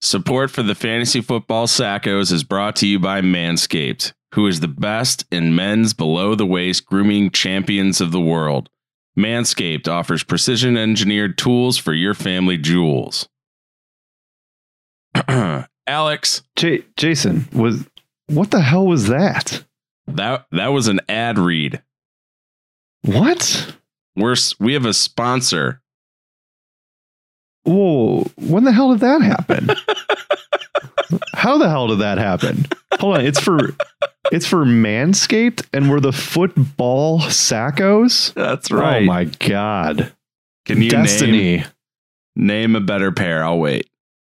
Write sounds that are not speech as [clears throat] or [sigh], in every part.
Support for the Fantasy Football Sackos is brought to you by Manscaped, who is the best in men's below the waist grooming champions of the world. Manscaped offers precision engineered tools for your family jewels. [clears throat] Alex, J- Jason was what the hell was that? that that was an ad read. What? We're we have a sponsor. Whoa! When the hell did that happen? [laughs] How the hell did that happen? Hold on, it's for it's for Manscaped, and we're the football sackos. That's right. Oh my god! Can you Destiny. name name a better pair? I'll wait.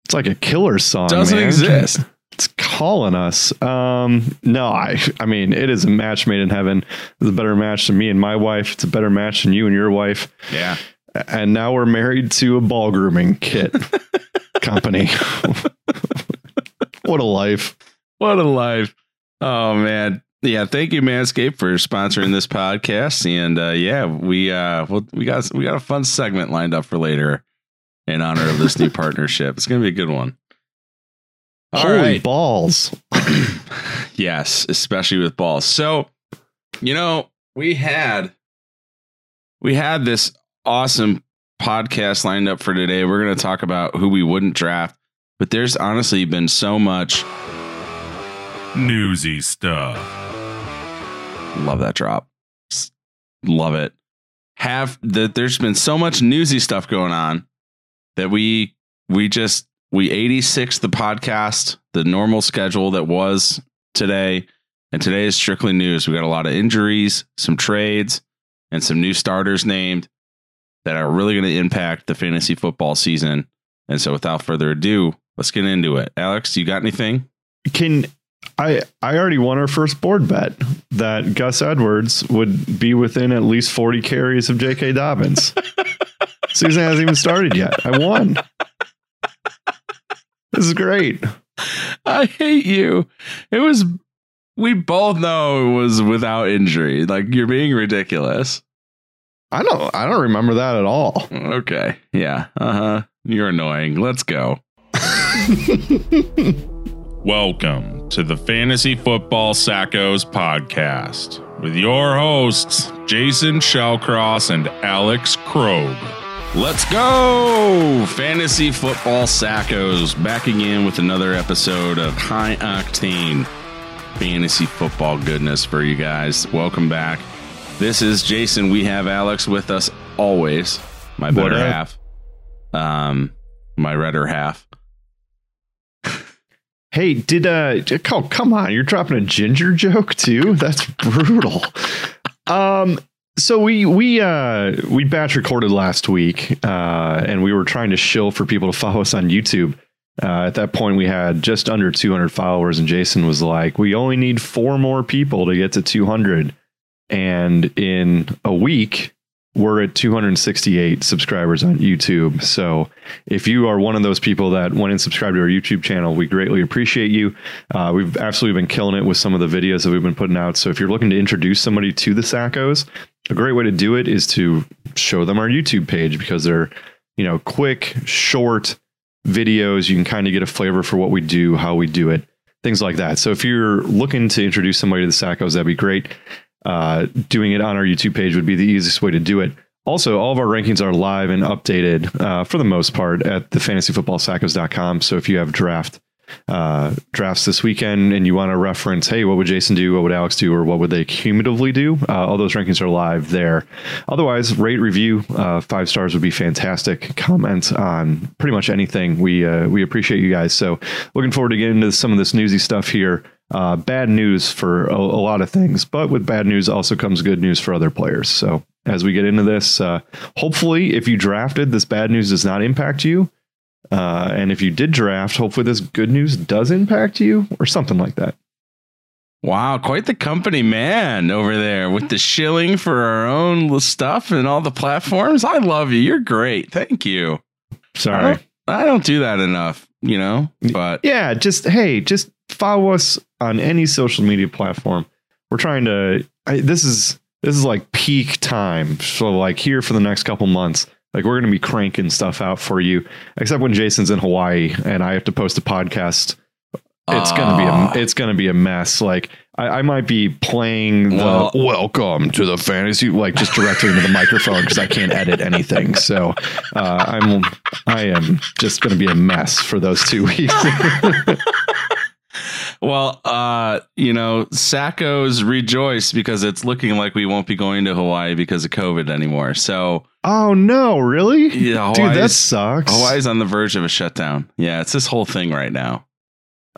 It's like a killer song. Doesn't man. exist. It's calling us. Um, no, I I mean it is a match made in heaven. It's a better match than me and my wife. It's a better match than you and your wife. Yeah. And now we're married to a ball grooming kit [laughs] company. what a life. What a life. Oh man. Yeah, thank you Manscaped for sponsoring this podcast and uh yeah, we uh well, we got we got a fun segment lined up for later in honor of this new [laughs] partnership. It's going to be a good one. All Holy right. balls. [clears throat] yes, especially with balls. So, you know, we had we had this awesome podcast lined up for today. We're going to talk about who we wouldn't draft, but there's honestly been so much Newsy stuff. love that drop. Love it. Have that there's been so much newsy stuff going on that we we just we 86 the podcast, the normal schedule that was today. And today is strictly news. We got a lot of injuries, some trades, and some new starters named that are really going to impact the fantasy football season. And so without further ado, let's get into it. Alex, you got anything? Can I I already won our first board bet that Gus Edwards would be within at least 40 carries of J.K. Dobbins. [laughs] Season hasn't even started yet. I won. This is great. I hate you. It was we both know it was without injury. Like you're being ridiculous. I don't I don't remember that at all. Okay. Yeah. Uh-huh. You're annoying. Let's go. [laughs] Welcome to the Fantasy Football Sackos podcast with your hosts, Jason Shellcross and Alex Krogh. Let's go. Fantasy football sackos backing in with another episode of high octane fantasy football goodness for you guys. Welcome back. This is Jason. We have Alex with us always. My better half. Um my redder half. Hey, did uh oh, come on, you're dropping a ginger joke too? That's brutal. Um so we we uh we batch recorded last week uh and we were trying to shill for people to follow us on YouTube. Uh, at that point we had just under 200 followers and Jason was like, "We only need four more people to get to 200." And in a week we're at 268 subscribers on YouTube. So if you are one of those people that went and subscribed to our YouTube channel, we greatly appreciate you. Uh, we've absolutely been killing it with some of the videos that we've been putting out. So if you're looking to introduce somebody to the Sackos, a great way to do it is to show them our YouTube page because they're, you know, quick, short videos. You can kind of get a flavor for what we do, how we do it, things like that. So if you're looking to introduce somebody to the Sackos, that'd be great. Uh, doing it on our YouTube page would be the easiest way to do it. Also, all of our rankings are live and updated uh, for the most part at the fantasyfootballsackos.com. So if you have draft uh, drafts this weekend and you want to reference, hey, what would Jason do? What would Alex do? Or what would they cumulatively do? Uh, all those rankings are live there. Otherwise, rate, review, uh, five stars would be fantastic. Comment on pretty much anything. We uh, we appreciate you guys. So looking forward to getting into some of this newsy stuff here. Uh, bad news for a, a lot of things, but with bad news also comes good news for other players. So as we get into this, uh, hopefully, if you drafted, this bad news does not impact you. Uh, and if you did draft, hopefully this good news does impact you or something like that. Wow, quite the company man over there with the shilling for our own stuff and all the platforms. I love you. You're great. Thank you. I Sorry. don't, I don't do that enough, you know, but Yeah, just hey, just follow us on any social media platform. We're trying to. I, this is this is like peak time. So like here for the next couple months, Like we're going to be cranking stuff out for you, except when Jason's in Hawaii and I have to post a podcast. It's gonna be Ah. a, it's gonna be a mess. Like I, I might be playing the Well- welcome to the fantasy like just directly into the microphone because I can't edit anything. So uh, I'm I am just gonna be a mess for those two weeks. [laughs] Well, uh, you know, Sackos rejoice because it's looking like we won't be going to Hawaii because of COVID anymore. So, oh no, really? yeah, Dude, that Hawaii's, sucks. Hawaii's on the verge of a shutdown. Yeah, it's this whole thing right now.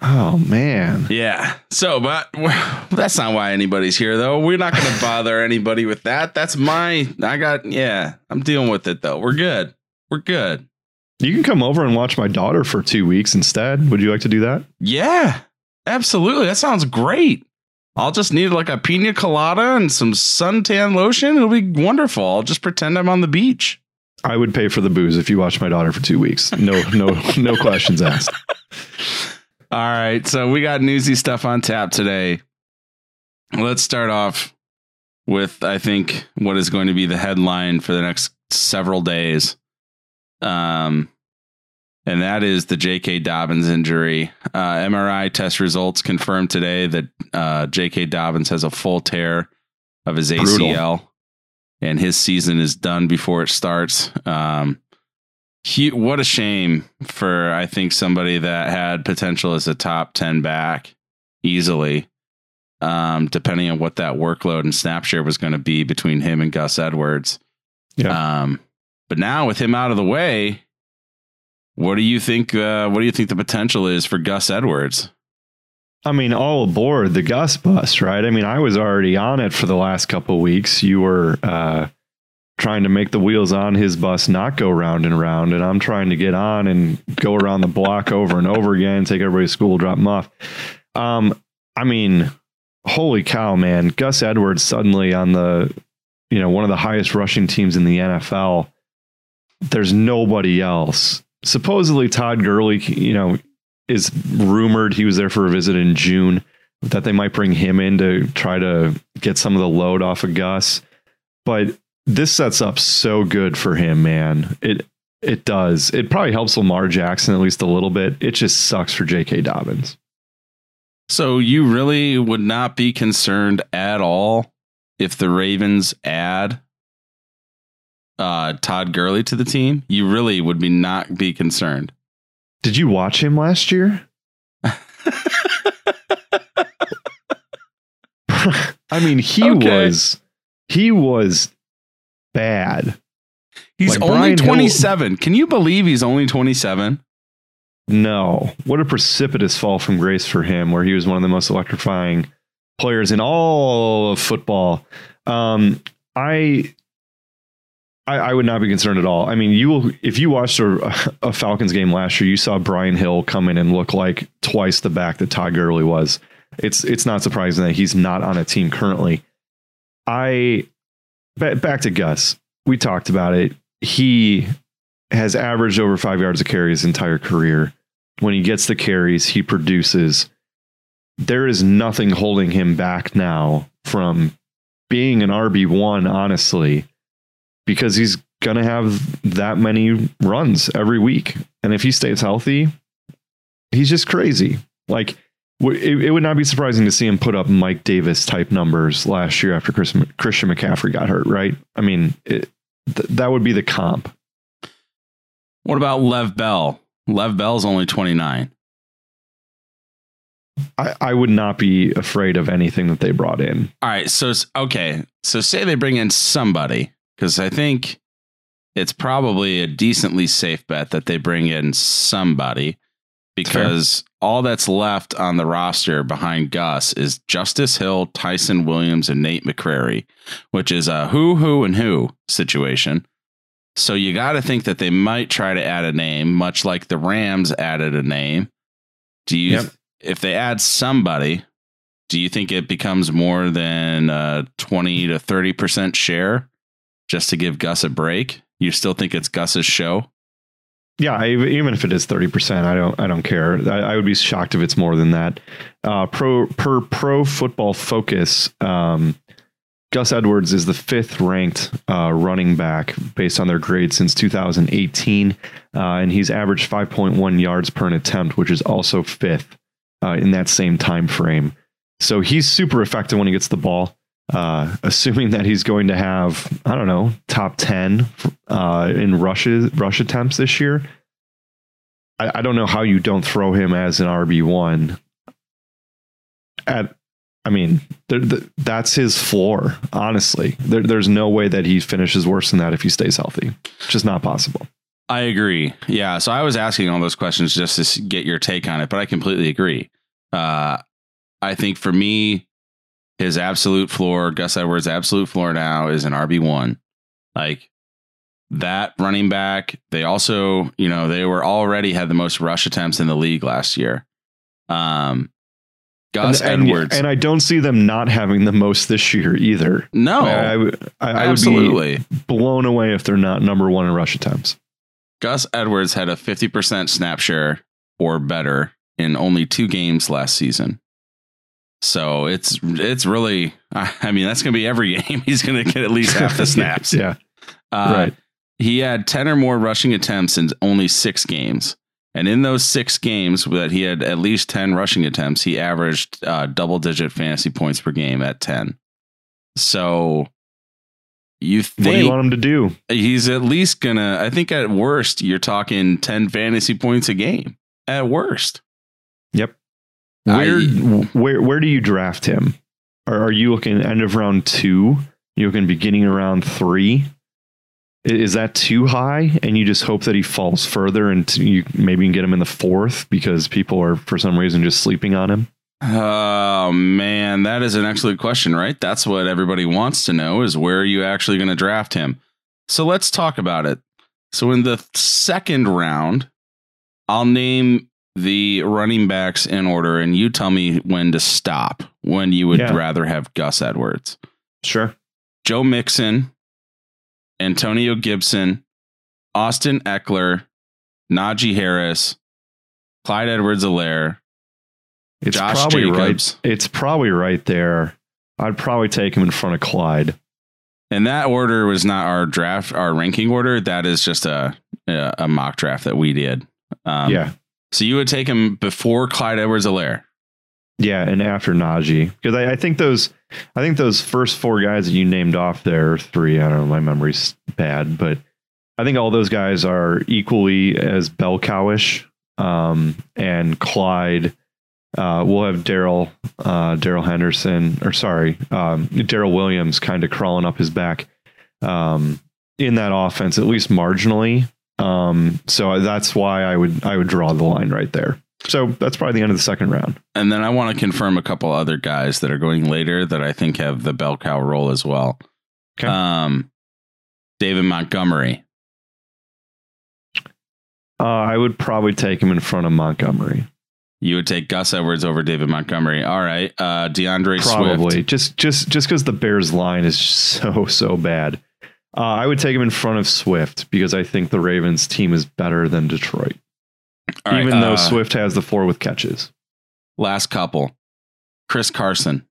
Oh man. Yeah. So, but [sighs] that's not why anybody's here, though. We're not going [laughs] to bother anybody with that. That's my, I got, yeah, I'm dealing with it, though. We're good. We're good. You can come over and watch my daughter for two weeks instead. Would you like to do that? Yeah, absolutely. That sounds great. I'll just need like a pina colada and some suntan lotion. It'll be wonderful. I'll just pretend I'm on the beach. I would pay for the booze if you watch my daughter for two weeks. No, no, no [laughs] questions asked. All right. So we got newsy stuff on tap today. Let's start off with, I think, what is going to be the headline for the next several days. Um, and that is the J.K. Dobbins injury. Uh, MRI test results confirmed today that uh, J.K. Dobbins has a full tear of his Brutal. ACL, and his season is done before it starts. Um, he, what a shame for I think somebody that had potential as a top ten back easily. Um, depending on what that workload and snap share was going to be between him and Gus Edwards. Yeah. Um, but now with him out of the way, what do you think? Uh, what do you think the potential is for Gus Edwards? I mean, all aboard the Gus bus, right? I mean, I was already on it for the last couple weeks. You were uh, trying to make the wheels on his bus not go round and round, and I'm trying to get on and go around the block over and over again, take everybody to school, drop them off. Um, I mean, holy cow, man! Gus Edwards suddenly on the, you know, one of the highest rushing teams in the NFL. There's nobody else. Supposedly, Todd Gurley, you know, is rumored he was there for a visit in June that they might bring him in to try to get some of the load off of Gus. But this sets up so good for him, man. It it does. It probably helps Lamar Jackson at least a little bit. It just sucks for J.K. Dobbins. So you really would not be concerned at all if the Ravens add uh, Todd Gurley to the team. You really would be not be concerned. Did you watch him last year? [laughs] I mean, he Okay. was he was bad. He's Like only Brian Hill- 27. Can you believe he's only 27? No. What a precipitous fall from grace for him, where he was one of the most electrifying players in all of football. Um, I, I I would not be concerned at all. I mean, you will if you watched a, a Falcons game last year, you saw Brian Hill come in and look like twice the back that Todd Gurley was. It's it's not surprising that he's not on a team currently. I back to Gus. We talked about it. He has averaged over five yards a carry his entire career. When he gets the carries, he produces. There is nothing holding him back now from being an RB1, honestly, because he's going to have that many runs every week. And if he stays healthy, he's just crazy. Like, it, it would not be surprising to see him put up Mike Davis type numbers last year after Chris, Christian McCaffrey got hurt, right? I mean, it, th- that would be the comp. What about Lev Bell? Lev Bell's only 29. I, I would not be afraid of anything that they brought in. All right. So, okay. So, say they bring in somebody, because I think it's probably a decently safe bet that they bring in somebody because all that's left on the roster behind Gus is Justice Hill, Ty'Son Williams, and Nate McCrary, which is a who, who, and who situation. So, you got to think that they might try to add a name, much like the Rams added a name. Do you, Yep. if they add somebody, do you think it becomes more than a 20 to 30% share just to give Gus a break? You still think it's Gus's show? Yeah, I, even if it is thirty percent, I don't. I don't care. I, I would be shocked if it's more than that. Uh, pro per Pro Football Focus, um, Gus Edwards is the fifth ranked uh, running back based on their grade since 2018, uh, and he's averaged 5.1 yards per attempt, which is also fifth uh, in that same time frame. So he's super effective when he gets the ball. Uh, assuming that he's going to have, I don't know, top 10 uh, in rushes, rush attempts this year. I, I don't know how you don't throw him as an RB1 at I mean, that's his floor. Honestly, there, there's no way that he finishes worse than that if he stays healthy. It's just not possible. I agree. Yeah. So I was asking all those questions just to get your take on it, but I completely agree. Uh, I think for me, his absolute floor, Gus Edwards' absolute floor now is an RB one. Like that running back. They also, you know, they were already had the most rush attempts in the league last year. Um, Gus and, and, Edwards, and I don't see them not having the most this year either. no, I, I, would- I, I would absolutely. be blown away if they're not number one in rush attempts. Gus Edwards had a 50% snap share or better in only two games last season. So it's it's really [laughs] I mean that's going to be every [laughs] game he's going to get at least half the [laughs] snaps. yeah, Uh, right. He had 10 or more rushing attempts in only 6 games. And in those 6 games that he had at least 10 rushing attempts, he averaged uh, double digit fantasy points per game at 10. So you What do you want him to do? he's at least gonna i think at worst you're talking 10 fantasy points a game at worst. I- Where where where do you draft him? Are, are you looking end of round two? You're looking beginning of round three? Is that too high? And you just hope that he falls further, and you maybe can get him in the fourth because people are for some reason just sleeping on him. oh man that is an excellent question right that's what everybody wants to know is where are you actually going to draft him so let's talk about it so in the second round i'll name the running backs in order and you tell me when to stop when you would Yeah. rather have gus edwards Sure. Joe Mixon, Antonio Gibson, Austin Ekeler, Najee Harris, Clyde Edwards-Helaire, It's Josh probably Jacobs. right. It's probably right there. I'd probably take him in front of Clyde. And that order was not our draft, our ranking order. That is just a a, a mock draft that we did. Um, yeah. So you would take him before Clyde Edwards-Helaire. Yeah, and after Najee, because I, I think those, I think those first four guys that you named off there, three. I don't know, my memory's bad, but I think all those guys are equally as bell cowish. Um, and Clyde, uh, we'll have Daryl, uh, Darrell Henderson, or sorry, um, Darrel Williams, kind of crawling up his back, um, in that offense, at least marginally. Um, so that's why I would, I would draw the line right there. So that's probably the end of the second round. And then I want to confirm a couple other guys that are going later that I think have the bell cow role as well. Okay. Um, David Montgomery. Uh, I would probably take him in front of Montgomery. You would take Gus Edwards over David Montgomery. All right. Uh, D'Andre Probably Swift. just just just because the Bears line is so so bad. Uh, I would take him in front of Swift because I think the Ravens team is better than Detroit, right, even though uh, Swift has the four with catches. Last couple. Chris Carson,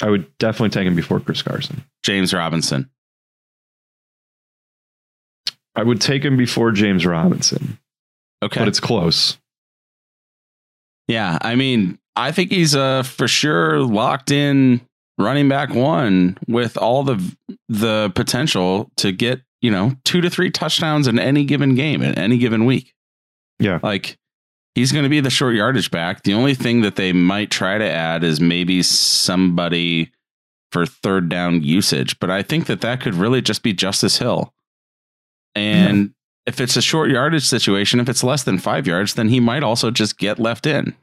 I would definitely take him before Chris Carson. James Robinson. I would take him before James Robinson, Okay. but it's close. yeah. I mean, I think he's uh, for sure locked in running back one with all the the potential to get, you know, two to three touchdowns in any given game in any given week. Yeah. Like he's going to be the short yardage back. The only thing that they might try to add is maybe somebody for third down usage, but I think that that could really just be Justice Hill. And if it's a short yardage situation, if it's less than five yards, then he might also just get left in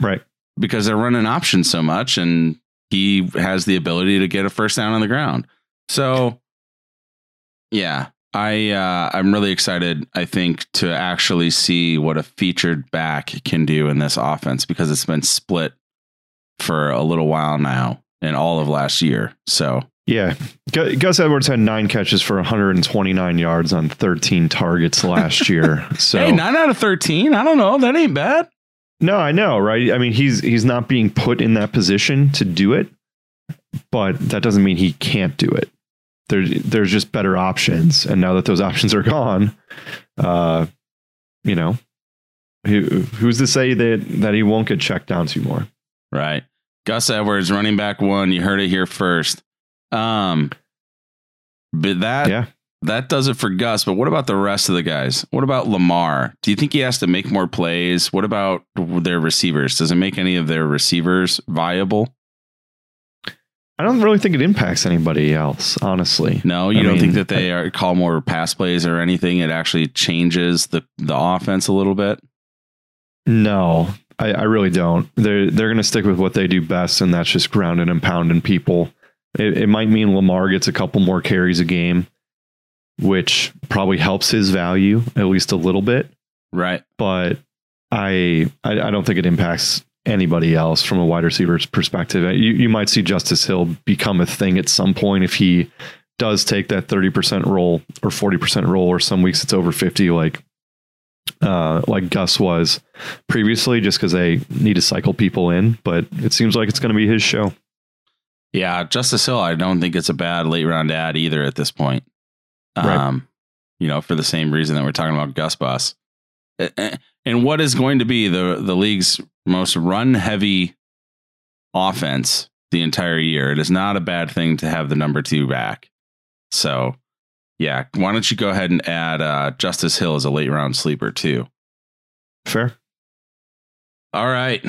Right. because they're running options so much and he has the ability to get a first down on the ground. So yeah, I uh I'm really excited I think to actually see what a featured back can do in this offense because it's been split for a little while now and all of last year. So Yeah. Gus Edwards had nine catches for 129 yards on 13 targets last year. [laughs] So hey, nine out of thirteen. I don't know. That ain't bad. No, I know, right? I mean, he's he's not being put in that position to do it, but that doesn't mean he can't do it. There, there's just better options, and now that those [laughs] options are gone, uh, you know, who, who's to say that that he won't get checked down to more? Right. Gus Edwards, running back one. You heard it here first. Um, but that Yeah. That does it for Gus. But what about the rest of the guys? What about Lamar? Do you think he has to make more plays? What about their receivers? Does it make any of their receivers viable? I don't really think it impacts anybody else, honestly. No, you I don't mean, think that they are call more pass plays or anything. It actually changes the the offense a little bit. No, I, I really don't. They're they're going to stick with what they do best, and that's just grounding and pounding people. It, it might mean Lamar gets a couple more carries a game, which probably helps his value at least a little bit. Right. But I I, I don't think it impacts anybody else from a wide receiver's perspective. You you might see Justice Hill become a thing at some point if he does take that 30% roll or 40% roll or some weeks it's over 50 like uh like Gus was previously just cuz they need to cycle people in, but it seems like it's going to be his show. Yeah, Justice Hill, I don't think it's a bad late round ad either at this point. Right. Um, you know, for the same reason that we're talking about Gus Bus. And what is going to be the the league's most run heavy offense the entire year? It is not a bad thing to have the number two back. So, yeah, why don't you go ahead and add uh, Justice Hill as a late round sleeper too? Fair. All right.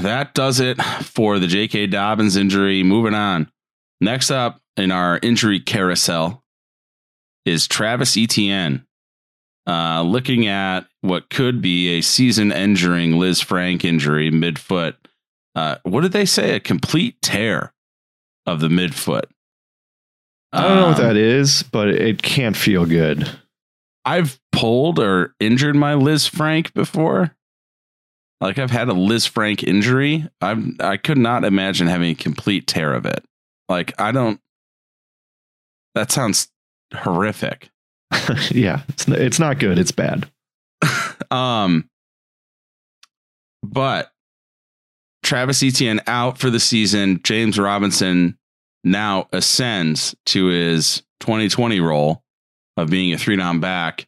That does it for the J.K. Dobbins injury. Moving on. Next up in our injury carousel is Travis Etienne. Uh, looking at what could be a season ending Lisfranc injury midfoot. Uh, what did they say? A complete tear of the midfoot. I don't know what Um, that is, but it can't feel good. I've pulled or injured my Lisfranc before. Like I've had a Lisfranc injury. I'm I could not imagine having a complete tear of it. Like I don't. That sounds horrific. [laughs] yeah, it's it's not good. It's bad. [laughs] Um, but Travis Etienne out for the season. James Robinson now ascends to his 2020 role of being a three down back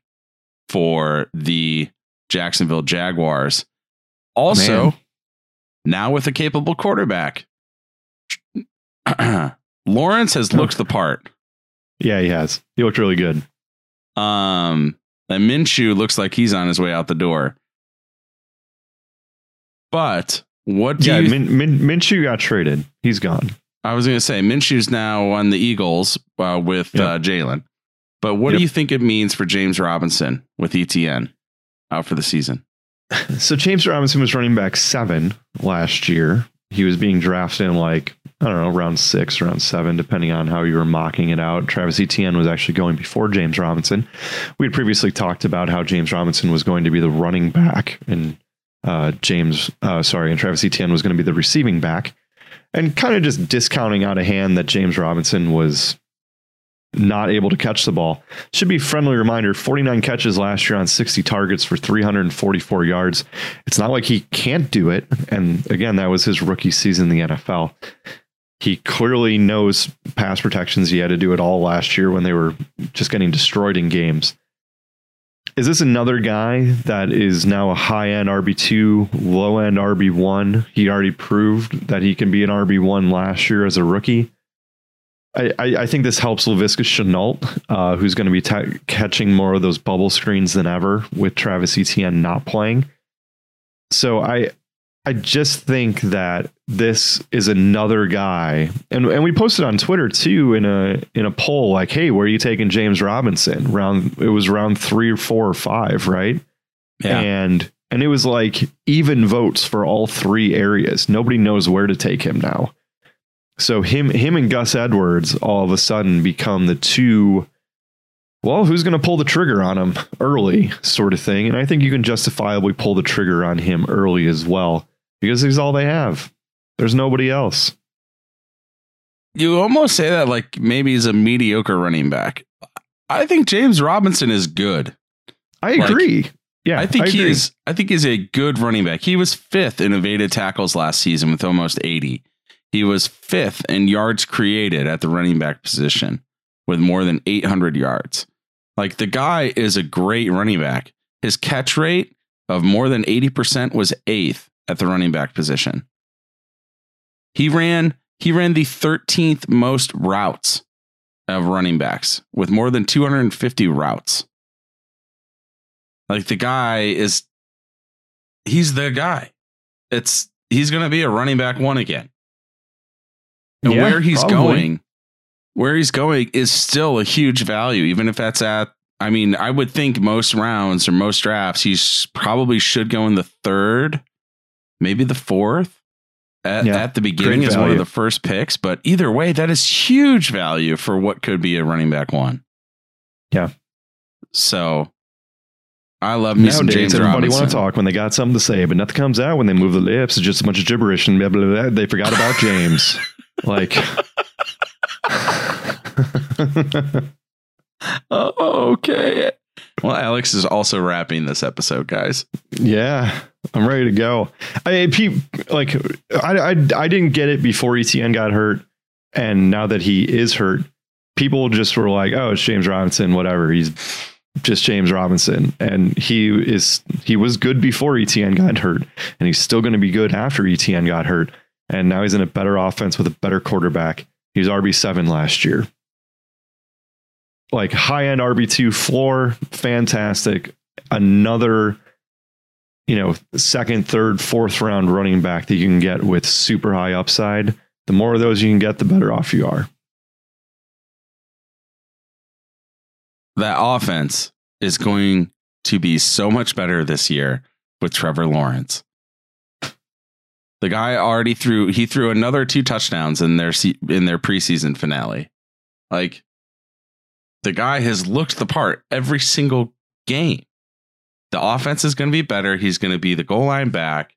for the Jacksonville Jaguars. Also, Man. now with a capable quarterback. [clears throat] Lawrence has looked the part. Yeah, he has. He looked really good. Um, and Minshew looks like he's on his way out the door. But what do yeah, you? Min, Min, Minshew got traded. He's gone. I was going to say Minshew's now on the Eagles uh, with Yep. uh, Jalen. But what Yep. do you think it means for James Robinson with Etienne out for the season? [laughs] So James Robinson was running back seven last year. He was being drafted in like, I don't know, round six, round seven, depending on how you were mocking it out. Travis Etienne was actually going before James Robinson. We had previously talked about how James Robinson was going to be the running back and uh, James, uh, sorry, and Travis Etienne was going to be the receiving back. And kind of just discounting out of hand that James Robinson was not able to catch the ball. Should be a friendly reminder 49 catches last year on 60 targets for 344 yards. It's not like he can't do it. And again, that was his rookie season in the NFL. He clearly knows pass protections. He had to do it all last year when they were just getting destroyed in games. Is this another guy that is now a high end RB2, low end RB1? He already proved that he can be an RB1 last year as a rookie. I, I, I think this helps Laviska Shenault, uh, who's going to be ta catching more of those bubble screens than ever with Travis Etienne not playing. So I I just think that this is another guy, and and we posted on Twitter too in a in a poll like, hey, where are you taking James Robinson? Round it was round three or four or five, right? Yeah. And and it was like even votes for all three areas. Nobody knows where to take him now. So him him and Gus Edwards all of a sudden become the two well, who's going to pull the trigger on him early sort of thing. And I think you can justifiably pull the trigger on him early as well because he's all they have. There's nobody else. You almost say that like maybe he's a mediocre running back. I think James Robinson is good. I Like, agree. yeah, I think he agree. is. I think he's a good running back. He was fifth in evaded tackles last season with almost eighty. He was fifth in yards created at the running back position with more than 800 yards. Like the guy is a great running back. His catch rate of more than 80% was eighth at the running back position. He ran he ran the 13th most routes of running backs with more than 250 routes. Like the guy is he's the guy. It's he's going to be a running back one again. And Yeah, where he's probably. going, where he's going is still a huge value, even if that's at. I mean, I would think most rounds or most drafts, he's probably should go in the third, maybe the fourth at, Yeah, at the beginning great as one of the first picks. But either way, that is huge value for what could be a running back one. Yeah. So I love me Nowadays, James everybody Robinson. want to talk when they got something to say, but nothing comes out when they move the lips. It's just a bunch of gibberish and blah, blah, blah. they forgot about James. [laughs] like, [laughs] Oh, okay. Well, Alex is also wrapping this episode, guys. yeah, I'm ready to go. I like I, I I didn't get it before Etienne got hurt, and now that he is hurt, people just were like, "Oh, it's James Robinson, whatever." He's just James Robinson, and he is he was good before Etienne got hurt, and he's still going to be good after Etienne got hurt. And now he's in a better offense with a better quarterback. He was RB seven last year. Like high end RB two floor, fantastic. Another, you know, second, third, fourth round running back that you can get with super high upside. The more of those you can get, the better off you are. That offense is going to be so much better this year with Trevor Lawrence. The guy already threw he threw another two touchdowns in their in their preseason finale. Like the guy has looked the part every single game. The offense is going to be better. He's going to be the goal line back.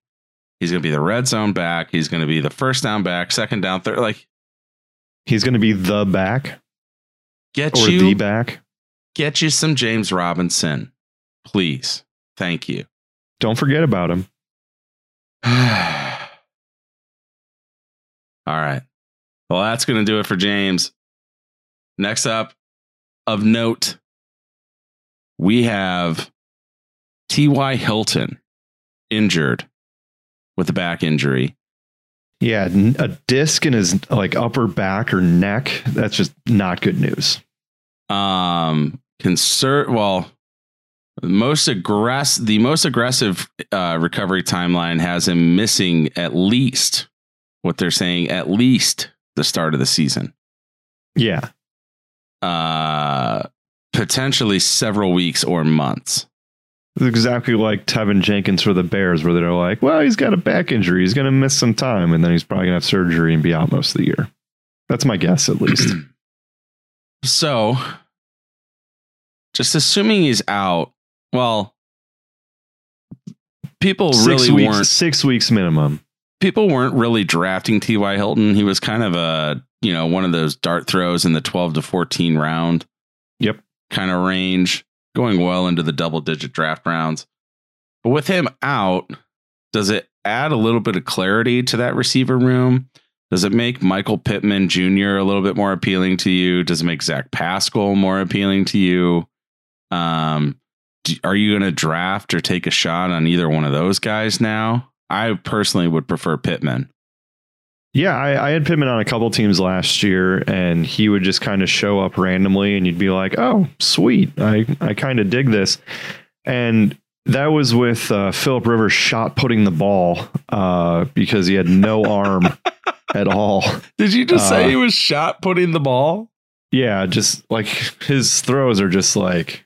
He's going to be the red zone back. He's going to be the first down back, second down, third. Like He's going to be the back get or you the back. get you some James Robinson, please. Thank you. Don't forget about him. [sighs] All right. Well, that's going to do it for James. Next up, of note, we have T.Y. Hilton injured with a back injury. Yeah, a disc in his like upper back or neck. That's just not good news. Um, concert. Well, most aggress the most aggressive uh, recovery timeline has him missing at least what they're saying at least the start of the season. Yeah, Uh, potentially several weeks or months. It's exactly like Teven Jenkins for the Bears, where they're like, "Well, he's got a back injury. He's going to miss some time, and then he's probably going to have surgery and be out most of the year." That's my guess, at least. [clears throat] So, just assuming he's out, well, people six really weeks, weren't six weeks minimum. people weren't really drafting T.Y. Hilton. He was kind of a, you know, one of those dart throws in the 12 to 14 round. Yep. Kind of range, going well into the double digit draft rounds. But with him out, does it add a little bit of clarity to that receiver room? Does it make Michael Pittman Jr. a little bit more appealing to you? Does it make Zach Pascal more appealing to you? Um, do- are you going to draft or take a shot on either one of those guys now? I personally would prefer Pittman. Yeah, I, I had Pittman on a couple teams last year, and he would just kind of show up randomly, and you'd be like, "Oh, sweet! I I kind of dig this." And that was with uh, Philip Rivers shot putting the ball uh, because he had no [laughs] arm at all. Did you just Uh, say he was shot putting the ball? Yeah, just like his throws are just like,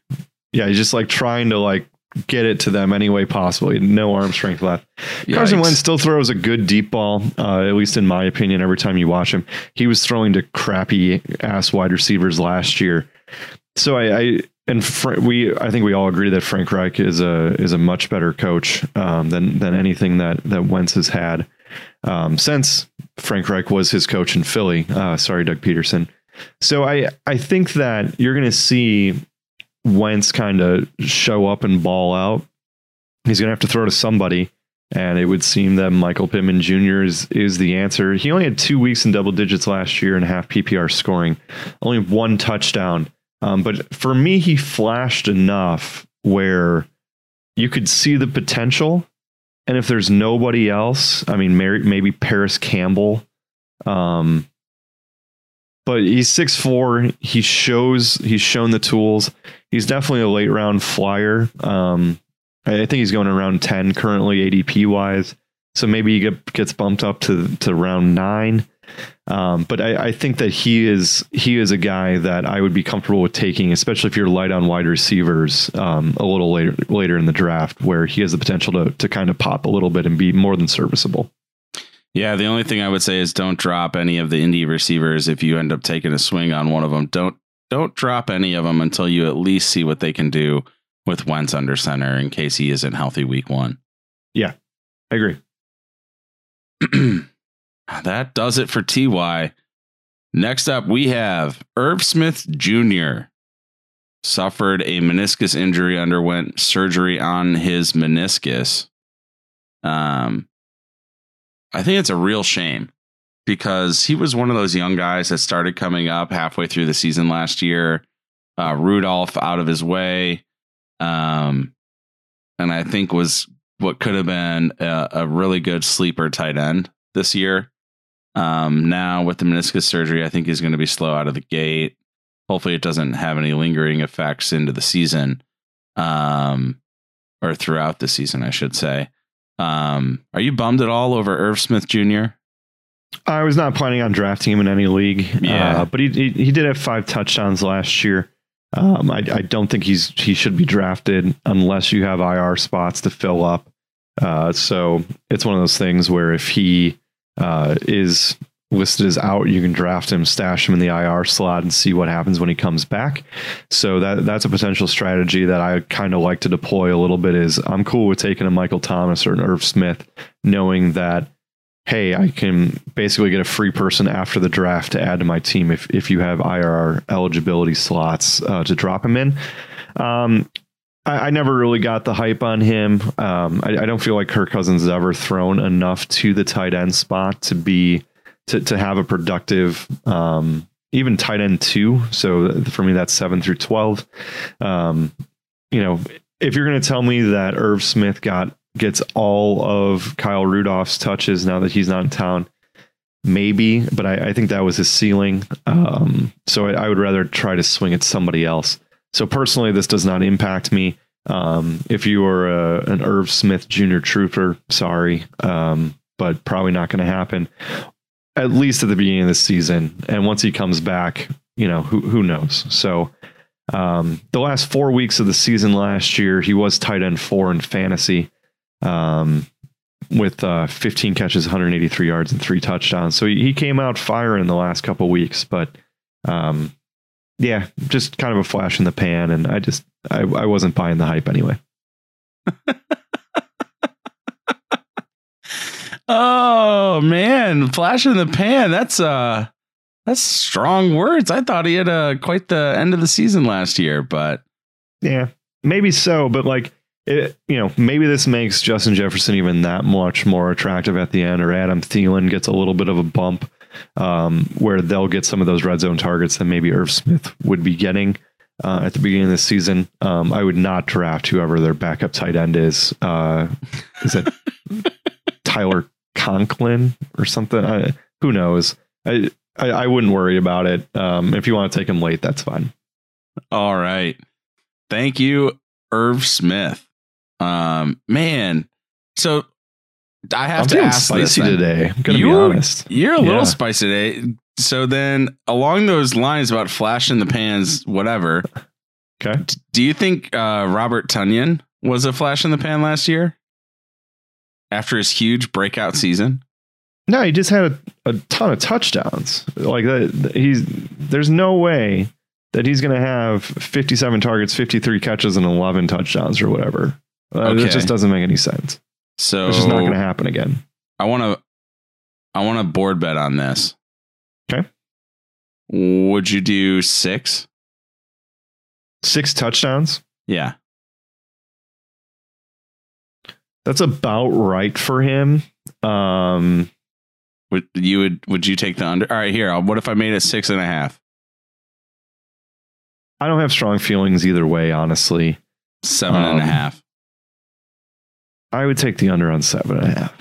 yeah, he's just like trying to like get it to them any way possible. He had no arm strength left. Carson Yikes. Wentz still throws a good deep ball, uh, at least in my opinion. Every time you watch him, he was throwing to crappy ass wide receivers last year. So I, I and Fra- we, I think we all agree that Frank Reich is a is a much better coach um, than than anything that that Wentz has had um, since Frank Reich was his coach in Philly. Uh, sorry, Doug Pederson. So I I think that you're going to see Wentz kind of show up and ball out. He's going to have to throw to somebody And it would seem that Michael Pittman Jr. is is the answer. He only had two weeks in double digits last year and half PPR scoring, only one touchdown. Um, but for me, he flashed enough where you could see the potential. And if there's nobody else, I mean, maybe Parris Campbell. Um, but he's six four. He shows he's shown the tools. He's definitely a late round flyer. Um, I think he's going around ten currently ADP wise. So maybe he get, gets bumped up to to round nine. Um, but I, I, think that he is he is a guy that I would be comfortable with taking, especially if you're light on wide receivers um, a little later later in the draft, where he has the potential to to kind of pop a little bit and be more than serviceable. Yeah, the only thing I would say is don't drop any of the Indy receivers if you end up taking a swing on one of them. Don't don't drop any of them until you at least see what they can do with Wentz under center in case he isn't healthy week one. Yeah, I agree. [clears throat] that does it for TY. Next up, we have Irv Smith Jr. Suffered a meniscus injury, underwent surgery on his meniscus. Um, I think it's a real shame because he was one of those young guys that started coming up halfway through the season last year. Uh, Rudolph out of his way, um, and I think was what could have been a, a really good sleeper tight end this year. Um, now with the meniscus surgery, I think he's going to be slow out of the gate. Hopefully, it doesn't have any lingering effects into the season, um, or throughout the season, I should say. Um, are you bummed at all over Irv Smith Jr.? I was not planning on drafting him in any league. Yeah, uh, but he, he, he did have five touchdowns last year. Um, I, I don't think he's he should be drafted unless you have IR spots to fill up. Uh, so it's one of those things where if he uh, is listed as out, you can draft him, stash him in the IR slot, and see what happens when he comes back. So that that's a potential strategy that I kind of like to deploy a little bit. Is I'm cool with taking a Michael Thomas or an Irv Smith, knowing that hey, I can basically get a free person after the draft to add to my team if if you have IR eligibility slots uh, to drop him in. Um, I, I, never really got the hype on him. Um, I, I, don't feel like Kirk Cousins has ever thrown enough to the tight end spot to be to to have a productive um, even tight end two. So for me, that's seven through twelve. Um, you know, if you're going to tell me that Irv Smith got gets all of Kyle Rudolph's touches now that he's not in town, maybe, but I, I think that was his ceiling. Um, so I, I, would rather try to swing at somebody else. So personally, this does not impact me. Um, if you are a, an Irv Smith Jr. trooper, sorry, um, but probably not going to happen at least at the beginning of the season. And once he comes back, you know, who who knows? So um, the last four weeks of the season last year, he was tight end four in fantasy um, with uh, 15 catches, 183 yards, and three touchdowns. So he, he came out firing the last couple weeks, but um, yeah, just kind of a flash in the pan. And I just, I, I wasn't buying the hype anyway. [laughs] Oh man, flash in the pan. That's uh that's strong words. I thought he had uh, quite the end of the season last year, but yeah, maybe so. But like, it, you know, maybe this makes Justin Jefferson even that much more attractive at the end, or Adam Thielen gets a little bit of a bump um, where they'll get some of those red zone targets that maybe Irv Smith would be getting. Uh, at the beginning of the season, um, I would not draft whoever their backup tight end is. Uh, is it [laughs] Tyler Conklin or something. I, who knows? I, I, I wouldn't worry about it. Um, if you want to take him late, that's fine. All right. Thank you, Irv Smith. Um, man. So I have I'm to ask spicy this, today. I'm gonna you're, be honest. You're a yeah. little spicy today. So then, along those lines about flash in the pans, whatever. Okay. Do you think uh, Robert Tonyan was a flash in the pan last year? after his huge breakout season? No, he just had a, a ton of touchdowns. Like that, he's there's no way that he's going to have 57 targets, 53 catches, and 11 touchdowns or whatever. Uh, okay. It just doesn't make any sense. So it's just not going to happen again. I want to, I want to board bet on this. Okay. Would you do six? Six touchdowns? Yeah. That's about right for him. Um, Would you would would you take the under? All right, here. I'll- What if I made it six and a half? I don't have strong feelings either way, honestly. Seven and a Um, half. I would take the under on seven and a half.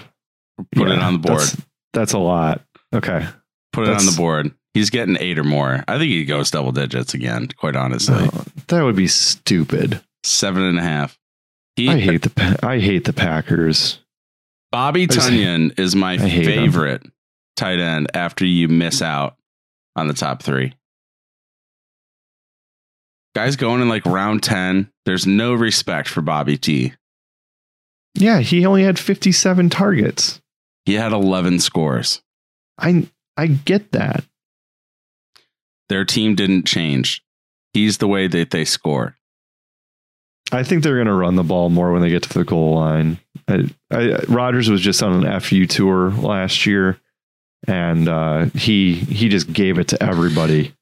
Put it on the board. That's, that's a lot. Okay. Put it on the board. He's getting eight or more. I think he goes double digits again. Quite honestly, No, that would be stupid. seven and a half. He, I hate the I hate the Packers. Bobby Tonyan is my I hate him. favorite tight end after you miss out on the top three. Guys going in like round 10. There's no respect for Bobby T. Yeah, he only had 57 targets. He had 11 scores. I I get that. Their team didn't change. He's the way that they score. I think they're going to run the ball more when they get to the goal line. I, I, Rodgers was just on an FU tour last year, and uh, he he just gave it to everybody,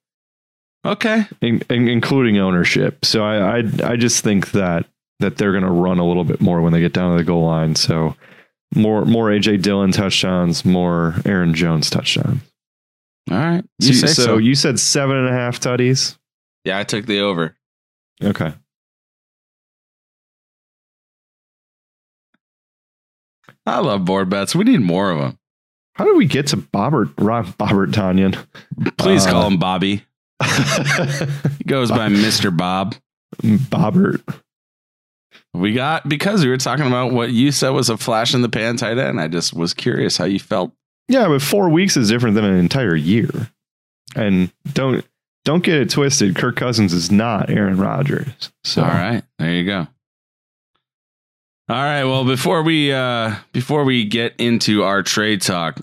Okay. in, in- including ownership. So I, I I just think that that they're going to run a little bit more when they get down to the goal line. So more more AJ Dillon touchdowns, more Aaron Jones touchdowns. All right. So, You say so so. you said seven and a half tutties. Yeah, I took the over. Okay. I love board bets. We need more of them. How did we get to Bobbert Rob Bobbert Tonyan? Please Uh, call him Bobby. [laughs] He goes by Mr. Bob. Bobbert. We got because we were talking about what you said was a flash in the pan tight end. I just was curious how you felt. Yeah, but four weeks is different than an entire year. And don't don't get it twisted. Kirk Cousins is not Aaron Rodgers. So All right, there you go. All right. Well, before we uh before we get into our trade talk,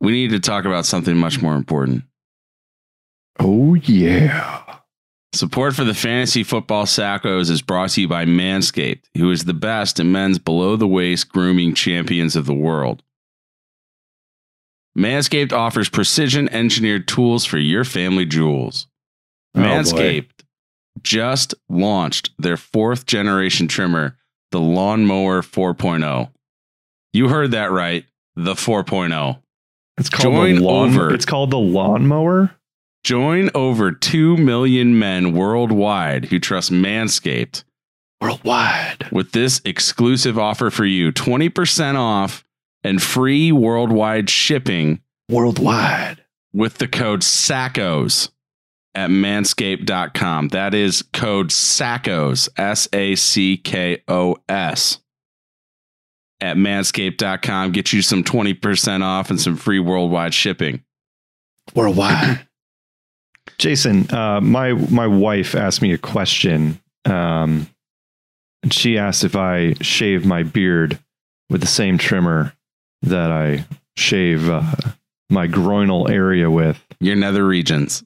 we need to talk about something much more important. Oh yeah. Support for the fantasy football sackos is brought to you by Manscaped, who is the best in men's below the waist grooming champions of the world. Manscaped offers precision engineered tools for your family jewels. Oh, boy. Manscaped just launched their fourth generation trimmer, the Lawnmower 4.0. You heard that right, the 4.0. It's called Join the lawn, over. It's called the lawnmower. Join over 2 million men worldwide who trust Manscaped Worldwide. with this exclusive offer for you 20% off and free worldwide shipping Worldwide. with the code SACKOS at manscaped.com. That is code SACKOS, S A C K O S, at manscaped.com. Get you some 20% off and some free worldwide shipping. Worldwide. Jason, uh, my my wife asked me a question. Um, she asked if I shave my beard with the same trimmer that I shave uh, my groinal area with, Your nether regions.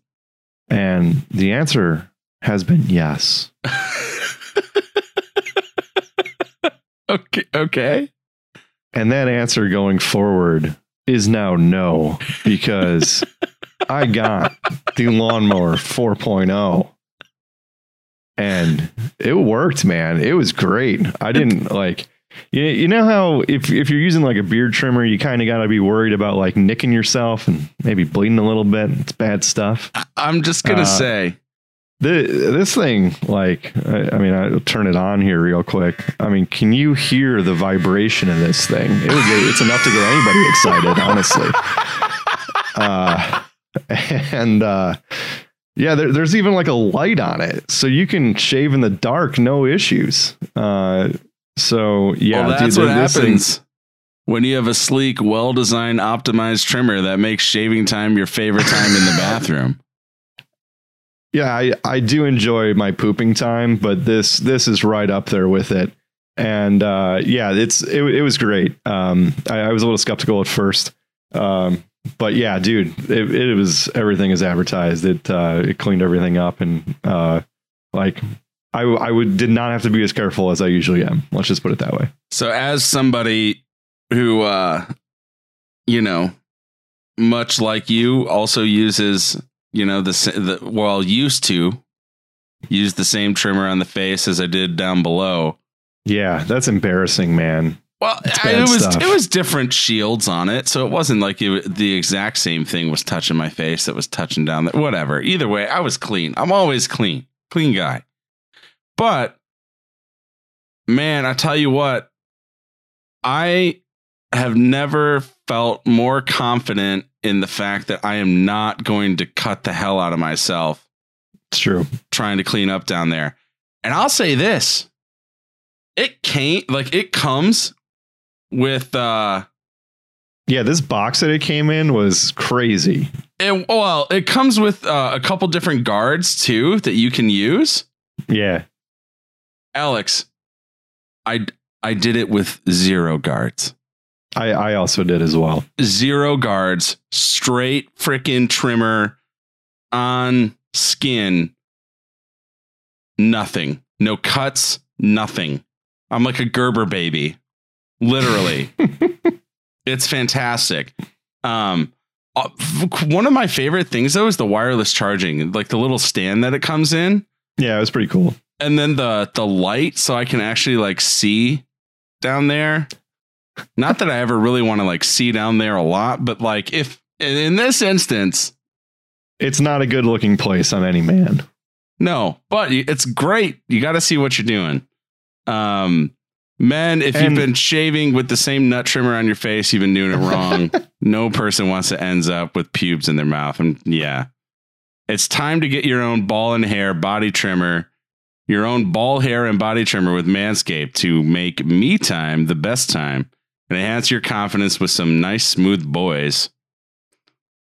and the answer has been yes. [laughs] okay. Okay. And that answer going forward is now no because [laughs] I got the lawnmower 4.0 and it worked, man. It was great. I didn't like you, you know how if if you're using like a beard trimmer, you kind of got to be worried about like nicking yourself and maybe bleeding a little bit. It's bad stuff. I'm just going to Uh, say, The, this thing, like, I, I mean, I'll turn it on here real quick. I mean, can you hear the vibration of this thing? It get, it's enough to get anybody excited, honestly. [laughs] Uh, [laughs] and uh, yeah, there, there's even like a light on it, so you can shave in the dark, no issues. Uh, so yeah, well, that's dude, what this thing- happens when you have a sleek, well designed, optimized trimmer that makes shaving time your favorite time in the [laughs] bathroom. Yeah, I, I do enjoy my pooping time, but this this is right up there with it. And uh, yeah, it's it, it was great. Um, I, I was a little skeptical at first, um, but yeah, dude, it, it was everything is advertised. It uh, it cleaned everything up, and uh, like I I would did not have to be as careful as I usually am. Let's just put it that way. So, as somebody who, uh, you know, much like you, also uses, you know, the, the well, used to use the same trimmer on the face as I did down below. Yeah, that's embarrassing, man. Well, I- it was stuff. it was different shields on it, so it wasn't like it, the exact same thing was touching my face that was touching down there. Whatever. Either way, I was clean. I'm always clean, clean guy. But man, I tell you what, I have never felt more confident in the fact that I am not going to cut the hell out of myself It's true. trying to clean up down there. And I'll say this. It can't like it comes with uh Yeah, this box that it came in was crazy. it, well, it comes with uh, a couple different guards too that you can use. Yeah. Alex, I I did it with zero guards. I, I also did as well. Zero guards, straight freaking trimmer on skin. Nothing. No cuts, nothing. I'm like a Gerber baby. Literally. [laughs] it's fantastic. Um uh, one of my favorite things though is the wireless charging, like the little stand that it comes in Yeah, it was pretty cool. and then the the light so I can actually like see down there. Not that I ever really want to like see down there a lot, but like if in in this instance, It's not a good looking place on any man. no, but it's great. You got to see what you're doing. Um, men, if And- you've been shaving with the same nut trimmer on your face, you've been doing it wrong. [laughs] no person wants to ends up with pubes in their mouth, and yeah, it's time to get your own ball and hair body trimmer. Your own ball hair and body trimmer with Manscaped to make me time the best time and enhance your confidence with some nice smooth boys.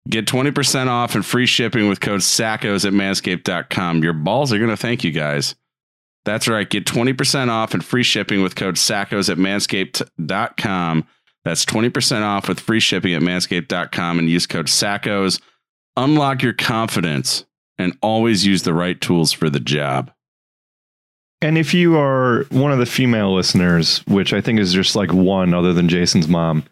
Get 20% off and free shipping with code SACKOS at manscaped.com. Your balls are going to thank you guys. That's right. Get 20% off and free shipping with code SACKOS at manscaped.com. That's 20% off with free shipping at manscaped.com and use code SACKOS. Unlock your confidence and always use the right tools for the job. And if you are one of the female listeners, which I think is just like one other than Jason's mom,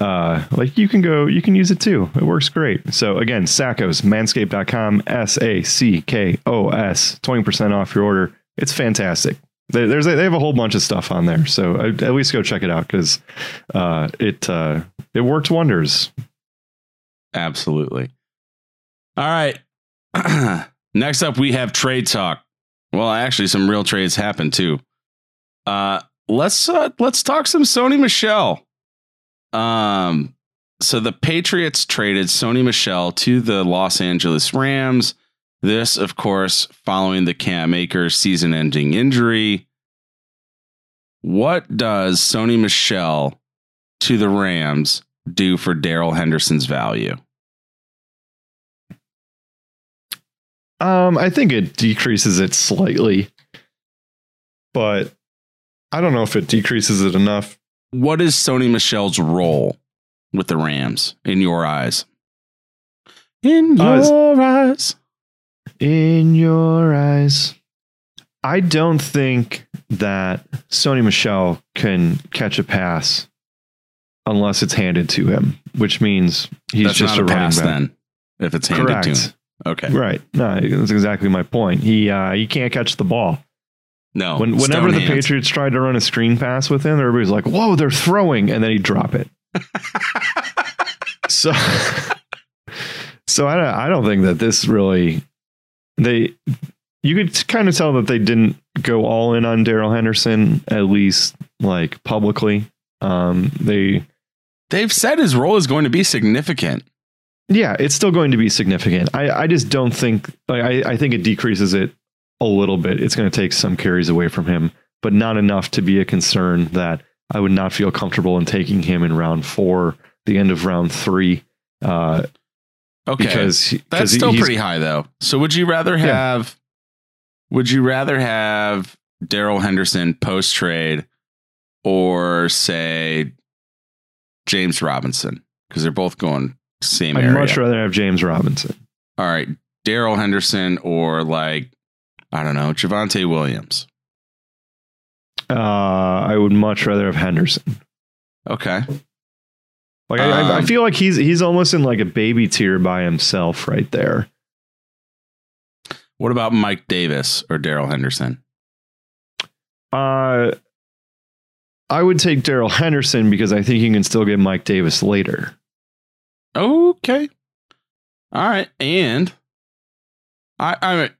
uh, like you can go, you can use it too. It works great. So again, Sackos, manscaped.com, S A C K O S, 20% off your order. It's fantastic. A, they have a whole bunch of stuff on there. So uh, at least go check it out because uh, it, uh, it works wonders. Absolutely. All right. [clears throat] Next up, we have trade talk. Well, actually, some real trades happened too. Uh, let's uh, let's talk some Sony Michel. Um, so the Patriots traded Sony Michel to the Los Angeles Rams. This, of course, following the Cam Akers season-ending injury. What does Sony Michel to the Rams do for Darrell Henderson's value? Um, I think it decreases it slightly, but I don't know if it decreases it enough. what is Sony Michel's role with the Rams in your eyes? In Uh, your eyes. In your eyes. I don't think that Sony Michel can catch a pass unless it's handed to him, which means he's That's just not a a running pass back. then. If it's handed Correct. to him. Okay. Right. No, that's exactly my point. He uh, he can't catch the ball. No. When, whenever the hands. Patriots tried to run a screen pass with him, everybody's like, "Whoa, they're throwing," and then he'd drop it. [laughs] so, [laughs] so I don't, I don't think that this really they. You could kind of tell that they didn't go all in on Darrell Henderson, at least like publicly. Um, they, They've said his role is going to be significant. yeah, it's still going to be significant. I, I just don't think. Like, I, I think it decreases it a little bit. It's going to take some carries away from him, but not enough to be a concern that I would not feel comfortable in taking him in round four, the end of round three. Uh, Okay. because he- That's he- still he's- pretty high though. So would you rather Yeah. have would you rather have Darrell Henderson post trade or say James Robinson? Because they're both going same I'd area. much rather have James Robinson. All right, Darrell Henderson or like I don't know, Javonte Williams. Uh, I would much rather have Henderson. Okay. Like I, I- I Um, feel like he's he's almost in like a baby tier by himself right there. What about Mike Davis or Darrell Henderson? Uh, I would take Darrell Henderson because I think you can still get Mike Davis later. Okay. All right. And I I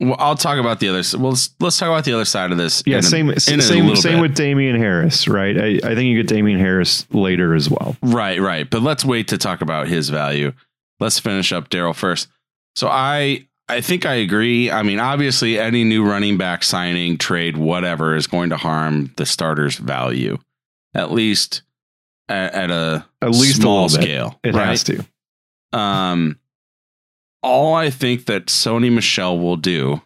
well, I'll talk about the other. Well, let's, let's talk about the other side of this. Yeah, a- same a same same bit. with Damien Harris, right? I, I think you get Damien Harris later as well. Right, right. But let's wait to talk about his value. Let's finish up Darrell first. So I I think I agree. I mean, obviously any new running back signing, trade, whatever is going to harm the starter's value. At least at, at a At least a small bit. scale. It right? has to. Um, all I think that Sony Michel will do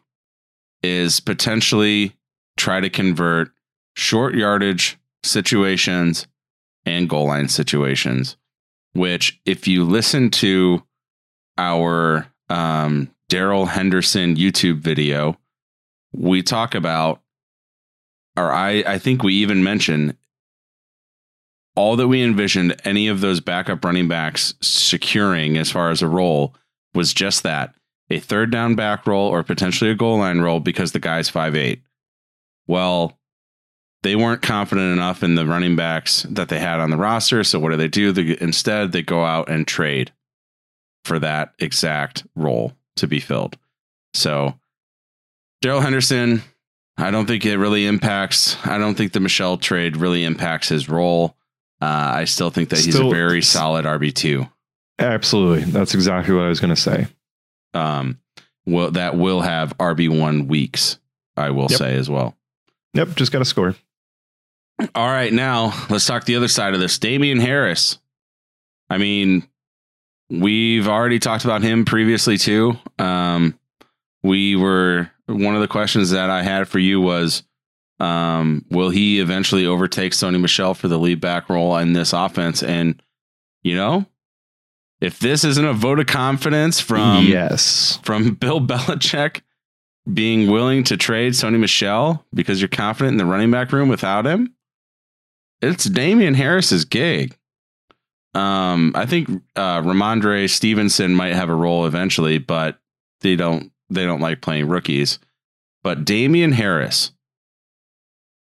is potentially try to convert short yardage situations and goal line situations. Which, if you listen to our um, Darrell Henderson YouTube video, we talk about, or I, I think we even mention all that we envisioned any of those backup running backs securing as far as a role was just that a third down back roll or potentially a goal line roll because the guy's five eight. Well, they weren't confident enough in the running backs that they had on the roster. So what do they do? They, instead, they go out and trade for that exact role to be filled. So Darrell Henderson, I don't think it really impacts. I don't think the Michel trade really impacts his role. Uh, I still think that he's a very solid RB two. Absolutely. That's exactly what I was going to say. Um, well, that will have RB one weeks. I will Yep. say as well. Yep, just got a score. All right, now let's talk the other side of this. Damien Harris. I mean, we've already talked about him previously too. Um, we were one of the questions that I had for you was, um, will he eventually overtake Sony Michel for the lead back role in this offense? And you know, if this isn't a vote of confidence from yes. from [laughs] Bill Belichick being willing to trade Sony Michel because you're confident in the running back room without him, it's Damien Harris's gig. Um, I think uh, Rhamondre Stevenson might have a role eventually, but they don't they don't like playing rookies. But Damien Harris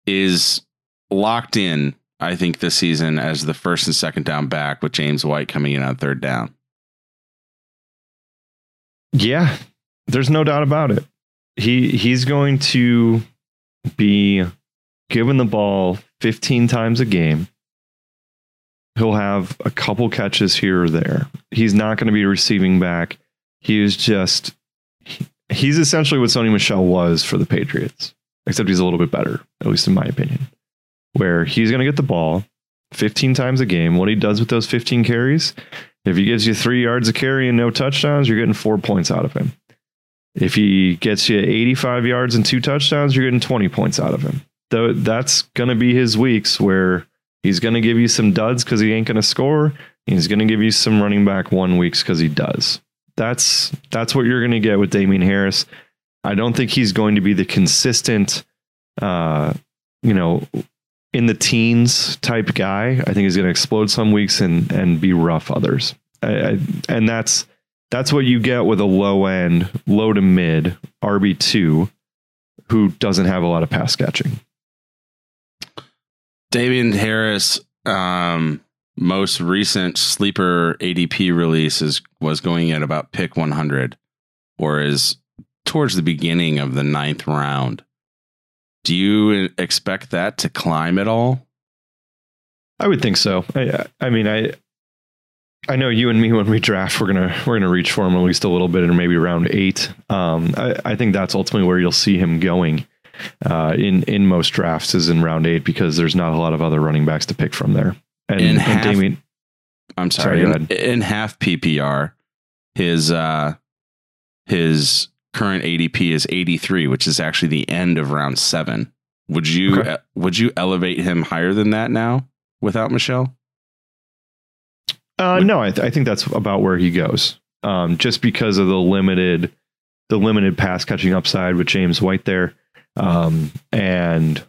is locked in, I think, this season as the first and second down back with James White coming in on third down. Yeah, there's no doubt about it. He he's going to be given the ball 15 times a game. He'll have a couple catches here or there. He's not going to be receiving back. He is just he- he's essentially what Sony Michel was for the Patriots, except he's a little bit better, at least in my opinion. Where he's going to get the ball 15 times a game. What he does with those 15 carries, if he gives you three yards of carry and no touchdowns, you're getting four points out of him. If he gets you 85 yards and two touchdowns, you're getting 20 points out of him. Though that's going to be his weeks where he's going to give you some duds because he ain't going to score. He's going to give you some running back one weeks because he does. That's that's what you're going to get with Damien Harris. I don't think he's going to be the consistent, uh, you know, in the teens type guy. I think he's going to explode some weeks and and be rough others. I, I, and that's that's what you get with a low end, low to mid RB two, who doesn't have a lot of pass catching. Damien Harris, um, most recent sleeper ADP release is was going at about pick 100, or is towards the beginning of the ninth round. Do you expect that to climb at all? I would think so. I, I mean, I I know you and me when we draft, we're gonna we're gonna reach for him at least a little bit, or maybe around eight. Um, I, I think that's ultimately where you'll see him going uh, in in most drafts is in round eight because there's not a lot of other running backs to pick from there. And, In and half- Damien, I'm Sorry, sorry. in, in half PPR, his uh, his current ADP is 83, which is actually the end of round seven. Would you Okay. uh, would you elevate him higher than that now without Michel? Uh, Would- no, I, th- I think that's about where he goes. Um, just because of the limited, the limited pass catching upside with James White there, um, and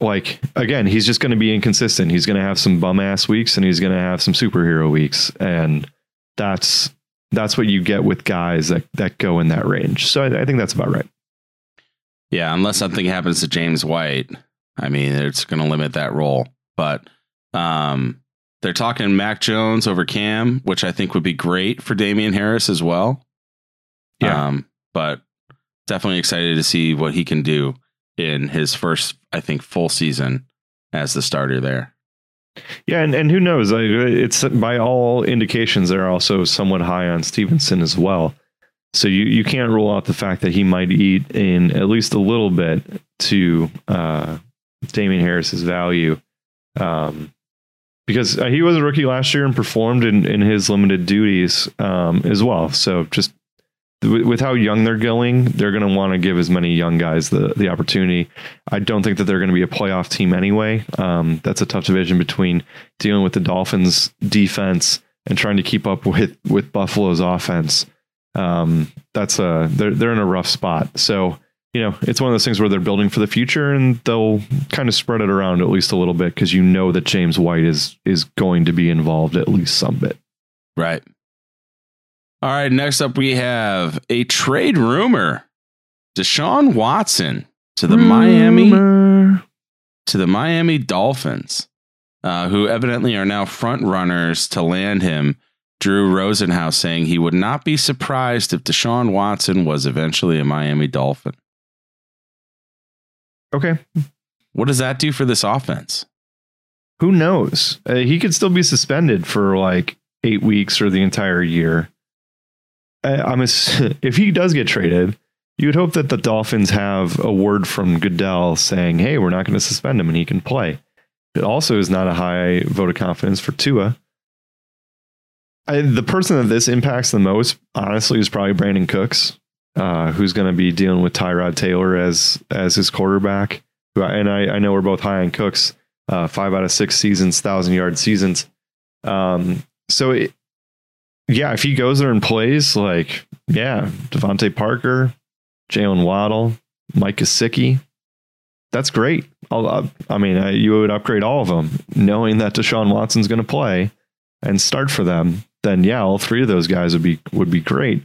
like again, he's just going to be inconsistent. He's going to have some bum ass weeks, and he's going to have some superhero weeks, and that's that's what you get with guys that that go in that range. So I, I think that's about right. Yeah, unless something happens to James White, I mean, it's going to limit that role. But um, they're talking Mac Jones over Cam, which I think would be great for Damien Harris as well. Yeah. Um, but definitely excited to see what he can do in his first, I think, full season as the starter there. Yeah, and, and who knows? It's by all indications they're also somewhat high on Stevenson as well. So you, you can't rule out the fact that he might eat in at least a little bit to uh, Damien Harris's value. Um, because uh, he was a rookie last year and performed in, in his limited duties um, as well. So just with, how young they're going, they're going to want to give as many young guys the the opportunity. I don't think that they're going to be a playoff team anyway. Um, that's a tough division between dealing with the Dolphins defense and trying to keep up with with Buffalo's offense. Um, that's a they're they're in a rough spot. So you know, it's one of those things where they're building for the future and they'll kind of spread it around at least a little bit because you know that James White is is going to be involved at least some bit. Right. All right. Next up, we have a trade rumor: Deshaun Watson to the Miami to the Miami Dolphins, uh, who evidently are now front runners to land him. Drew Rosenhaus saying he would not be surprised if Deshaun Watson was eventually a Miami Dolphin. Okay. What does that do for this offense? Who knows? Uh, he could still be suspended for like eight weeks or the entire year. I'm [laughs] if he does get traded, you would hope that the Dolphins have a word from Goodell saying, "Hey, we're not going to suspend him and he can play." It also is not a high vote of confidence for Tua. I, the person that this impacts the most, honestly, is probably Brandin Cooks, uh, who's going to be dealing with Tyrod Taylor as as his quarterback. And I, I know we're both high on Cooks, uh, five out of six seasons, thousand yard seasons. Um, so it, yeah, if he goes there and plays, like yeah, DeVante Parker, Jaylen Waddle, Mike Gesicki, that's great. I'll, I mean, uh, you would upgrade all of them, knowing that Deshaun Watson's going to play and start for them. Then yeah, all three of those guys would be would be great.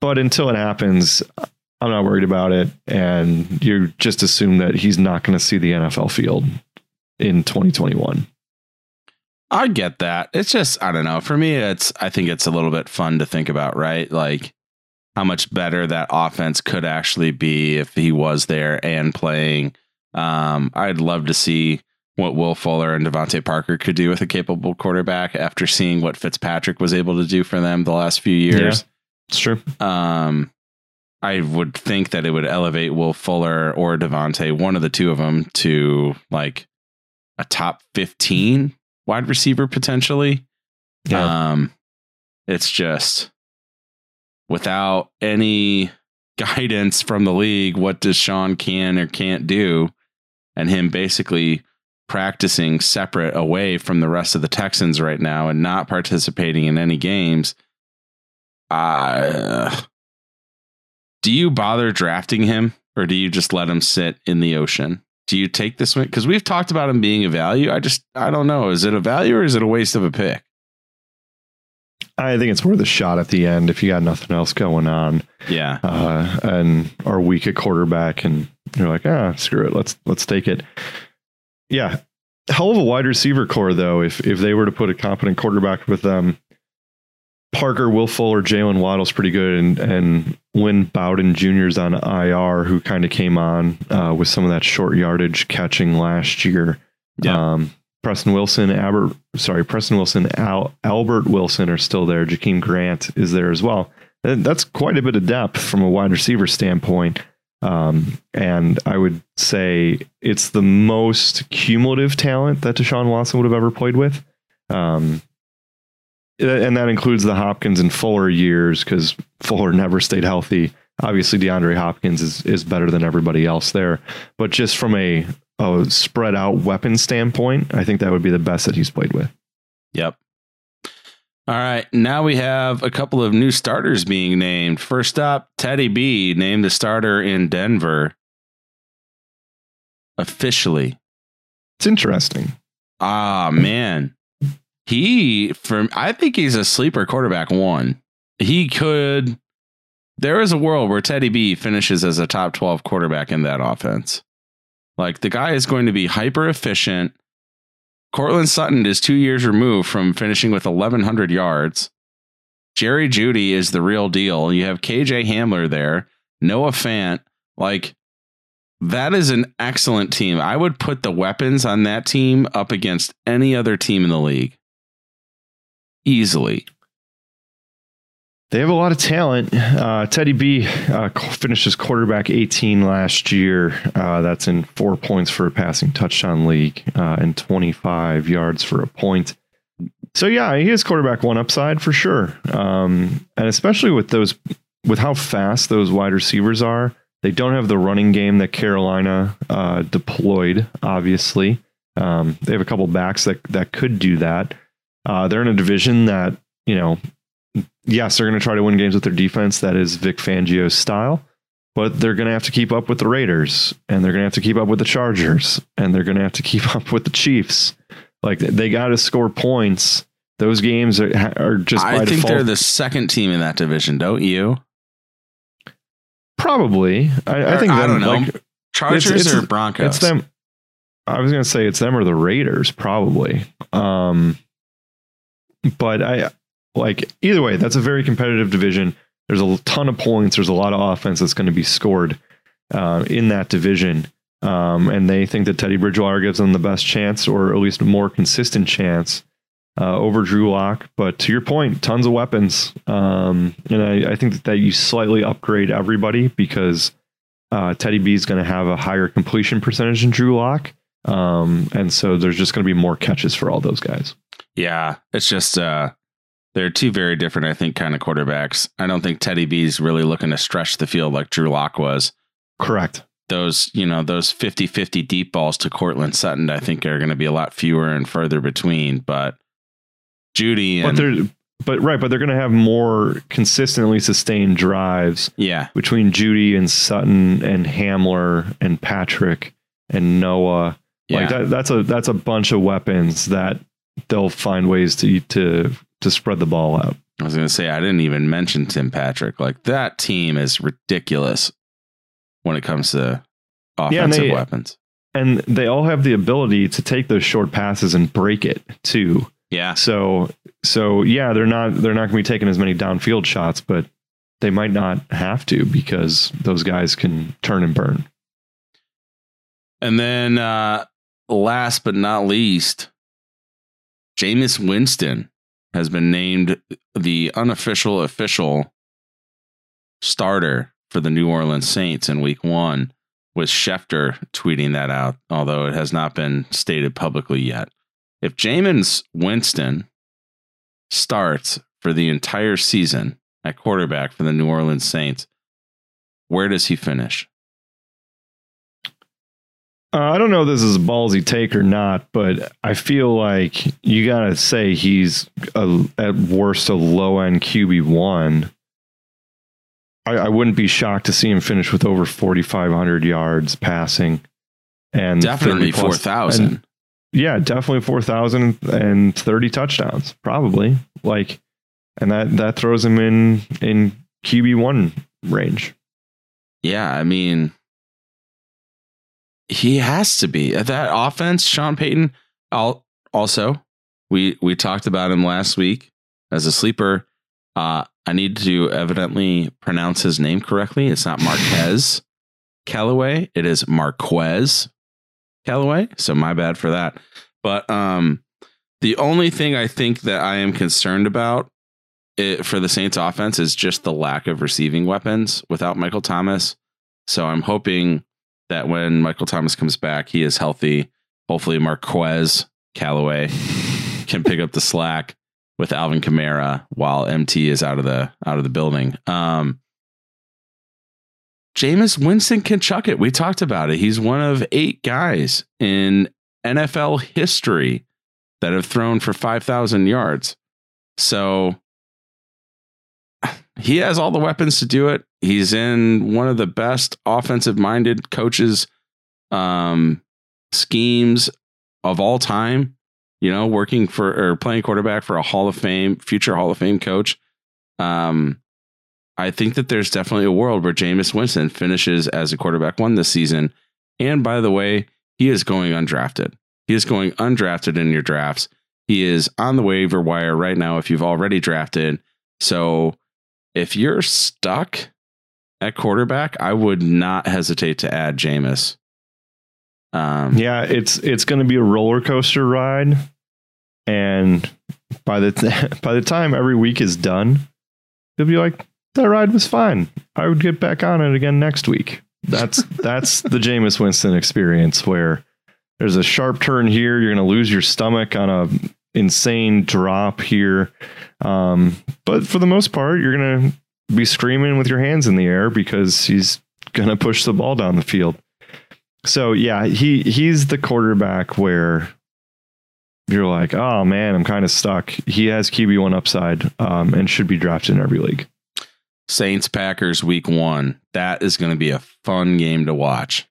But until it happens, I'm not worried about it, and you just assume that he's not going to see the NFL field in 2021. I get that. It's just I don't know. For me, it's I think it's a little bit fun to think about, right? Like how much better that offense could actually be if he was there and playing. Um, I'd love to see what Will Fuller and DeVante Parker could do with a capable quarterback after seeing what Fitzpatrick was able to do for them the last few years. It's true. Um, I would think that it would elevate Will Fuller or DeVante, one of the two of them, to like a top 15 wide receiver potentially. Yeah. Um, it's just without any [laughs] guidance from the league, what Deshaun can or can't do? And him basically practicing separate away from the rest of the Texans right now and not participating in any games. Uh, do you bother drafting him or do you just let him sit in the ocean? Do you take this one? Because we've talked about him being a value. I just, I don't know. Is it a value or is it a waste of a pick? I think it's worth a shot at the end if you got nothing else going on, Yeah. uh, and are weak at quarterback, and you're like, ah, screw it, let's let's take it. Yeah, hell of a wide receiver core though. If if they were to put a competent quarterback with them, Parker, Will Fuller, Jaylen Waddle's pretty good, and and Lynn Bowden Jr.'s on IR, who kind of came on uh, with some of that short yardage catching last year. Yeah. Um, Preston Wilson, Albert, sorry, Preston Wilson, Al, Albert Wilson are still there. Jakeem Grant is there as well. And that's quite a bit of depth from a wide receiver standpoint. Um, and I would say it's the most cumulative talent that Deshaun Watson would have ever played with. Um, and that includes the Hopkins and Fuller years because Fuller never stayed healthy. Obviously, DeAndre Hopkins is is better than everybody else there, but just from a, a spread out weapon standpoint, I think that would be the best that he's played with. Yep. All right. Now we have a couple of new starters being named. First up, Teddy B named the starter in Denver. Officially. It's interesting. Ah, man. He from I think he's a sleeper quarterback one. He could there is a world where Teddy B finishes as a top 12 quarterback in that offense. Like the guy is going to be hyper efficient. Courtland Sutton is two years removed from finishing with 1,100 yards. Jerry Jeudy is the real deal. You have KJ Hamler there, Noah Fant. Like that is an excellent team. I would put the weapons on that team up against any other team in the league easily. They have a lot of talent. Uh, Teddy B uh, finishes quarterback 18 last year. Uh, that's in four points for a passing touchdown league uh, and 25 yards for a point. So yeah, he is quarterback one upside for sure. Um, and especially with those, with how fast those wide receivers are, they don't have the running game that Carolina uh, deployed. Obviously, um, they have a couple backs that that could do that. Uh, they're in a division that you know yes, they're going to try to win games with their defense. That is Vic Fangio's style. But they're going to have to keep up with the Raiders, and they're going to have to keep up with the Chargers, and they're going to have to keep [laughs] up with the Chiefs. Like they got to score points. Those games are, are just. I think default. they're the second team in that division, don't you? Probably. I, I think. I them, don't know. like, Chargers it's- it's- or Broncos? It's them. I was going to say it's them or the Raiders, probably. Um, but I like either way. That's a very competitive division. There's a ton of points. There's a lot of offense that's going to be scored uh, in that division. Um, and they think that Teddy Bridgewater gives them the best chance, or at least a more consistent chance, uh, over Drew Lock. But to your point, tons of weapons. Um, and I, I think that, that you slightly upgrade everybody because uh, Teddy B is going to have a higher completion percentage than Drew Lock. Um, and so there's just going to be more catches for all those guys. Yeah, it's just uh they're two very different, I think, kind of quarterbacks. I don't think Teddy B's really looking to stretch the field like Drew Lock was. Correct. Those, you know, those 50-50 deep balls to Courtland Sutton, I think are going to be a lot fewer and further between. But Jeudy But they're but right, but they're going to have more consistently sustained drives yeah, between Jeudy and Sutton and Hamler and Patrick and Noah. yeah. Like that, that's a that's a bunch of weapons that they'll find ways to to to spread the ball out. I was going to say I didn't even mention Tim Patrick. Like that team is ridiculous when it comes to offensive and they- weapons. And they all have the ability to take those short passes and break it too. Yeah, So so yeah, they're not they're not going to be taking as many downfield shots, but they might not have to because those guys can turn and burn. And then uh last but not least, Jameis Winston has been named the unofficial official starter for the New Orleans Saints in week one, with Schefter tweeting that out, although it has not been stated publicly yet. If Jameis Winston starts for the entire season at quarterback for the New Orleans Saints, where does he finish? Uh, I don't know if this is a ballsy take or not, but I feel like you got to say he's a, at worst a low end QB one. I, I wouldn't be shocked to see him finish with over 4,500 yards passing. And Definitely plus- 4,000. Yeah, definitely 4,000 and 30 touchdowns, probably. Like, and that, that throws him in, in QB one range. Yeah, I mean, he has to be that offense. Sean Payton. Also, we we talked about him last week as a sleeper. Uh, I need to evidently pronounce his name correctly. It's not Marquez Callaway. It is Marquez Callaway. So my bad for that. But um, the only thing I think that I am concerned about it, for the Saints offense is just the lack of receiving weapons without Michael Thomas. So I'm hoping that when Michael Thomas comes back, he is healthy. Hopefully, Marquez Callaway can pick up the slack with Alvin Kamara while MT is out of the out of the building. Um, Jameis Winston can chuck it. We talked about it. He's one of eight guys in NFL history that have thrown for 5,000 yards. So [sighs] he has all the weapons to do it. He's in one of the best offensive minded coaches um, schemes of all time. You know, working for or playing quarterback for a Hall of Fame, future Hall of Fame coach. Um, I think that there's definitely a world where Jameis Winston finishes as a quarterback one this season. And by the way, he is going undrafted. He is going undrafted in your drafts. He is on the waiver wire right now if you've already drafted. So if you're stuck at quarterback, I would not hesitate to add Jameis. Um, yeah, it's it's going to be a roller coaster ride, and by the th- [laughs] by the time every week is done, you'll be like, that ride was fine. I would get back on it again next week. That's [laughs] that's the Jameis Winston experience where there's a sharp turn here, you're going to lose your stomach on a insane drop here. Um, but for the most part, you're going to be screaming with your hands in the air because he's going to push the ball down the field. So yeah, he he's the quarterback where you're like, oh man, I'm kind of stuck. He has QB one upside um, and should be drafted in every league. Saints Packers week one. That is going to be a fun game to watch.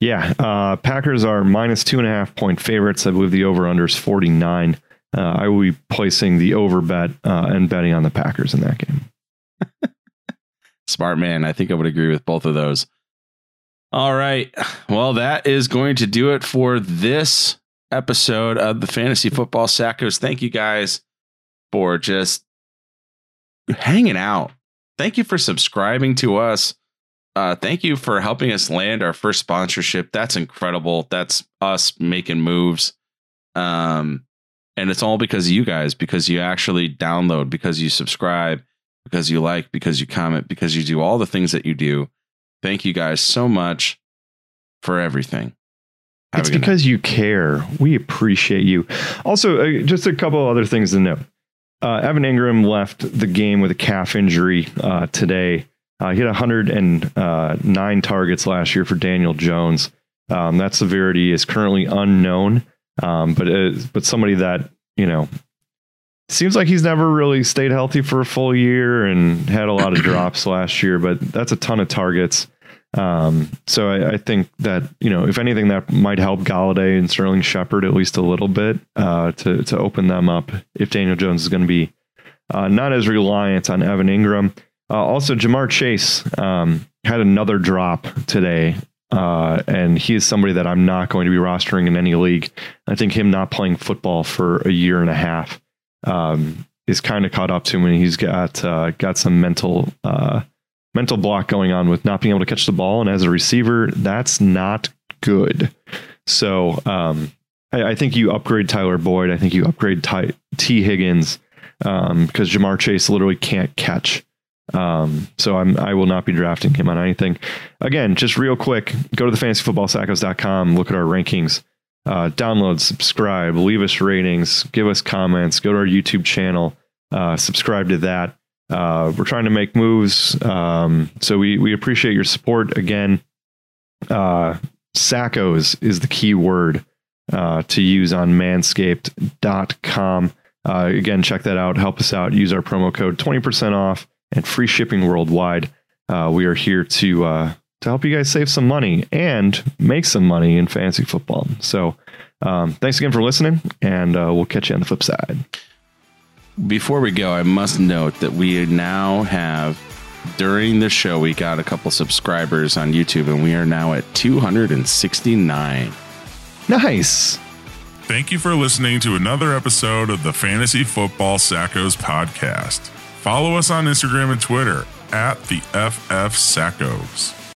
Yeah, uh, Packers are minus two and a half point favorites. I believe the over under is 49. Uh, I will be placing the over bet uh, and betting on the Packers in that game. [laughs] Smart man. I think I would agree with both of those. All right. Well, that is going to do it for this episode of the Fantasy Football Sackos. Thank you guys for just hanging out. Thank you for subscribing to us. Uh, thank you for helping us land our first sponsorship. That's incredible. That's us making moves. Um, and it's all because of you guys, because you actually download, because you subscribe, because you like, because you comment, because you do all the things that you do. Thank you guys so much for everything. Have it's because night. you care. We appreciate you. Also, uh, just a couple other things to note. Uh, Evan Engram left the game with a calf injury uh, today. Uh, he had 109 uh, targets last year for Daniel Jones. Um, that severity is currently unknown, um, but but somebody that you know seems like he's never really stayed healthy for a full year and had a lot of [clears throat] drops last year, but that's a ton of targets. Um, so I, I, think that you know, if anything, that might help Golladay and Sterling Shepard at least a little bit uh, to to open them up. If Daniel Jones is going to be uh, not as reliant on Evan Engram. uh, also Ja'Marr Chase um, had another drop today. Uh, and he is somebody that I'm not going to be rostering in any league. I think him not playing football for a year and a half um, is kind of caught up to and he's got uh, got some mental uh, mental block going on with not being able to catch the ball. And as a receiver, that's not good. So um, I, I, think you upgrade Tyler Boyd. I think you upgrade Ty, Tee Higgins um, because Ja'Marr Chase literally can't catch. Um, so I'm, I will not be drafting him on anything. Again, just real quick, go to the fantasyfootballsackos.com, look at our rankings uh, download, subscribe, leave us ratings, give us comments, go to our YouTube channel, uh, subscribe to that. Uh, we're trying to make moves, um, so we we appreciate your support. Again, uh, Sackos is the key word uh, to use on Manscaped.com. Uh, again, check that out. Help us out. Use our promo code twenty percent off and free shipping worldwide. Uh, we are here to uh, to help you guys save some money and make some money in fantasy football. So, um, thanks again for listening, and uh, we'll catch you on the flip side. Before we go, I must note that we now have, during the show, we got a couple subscribers on YouTube, and we are now at 269. Nice. Thank you for listening to another episode of the Fantasy Football Sackos podcast. Follow us on Instagram and Twitter at the FF Sackos.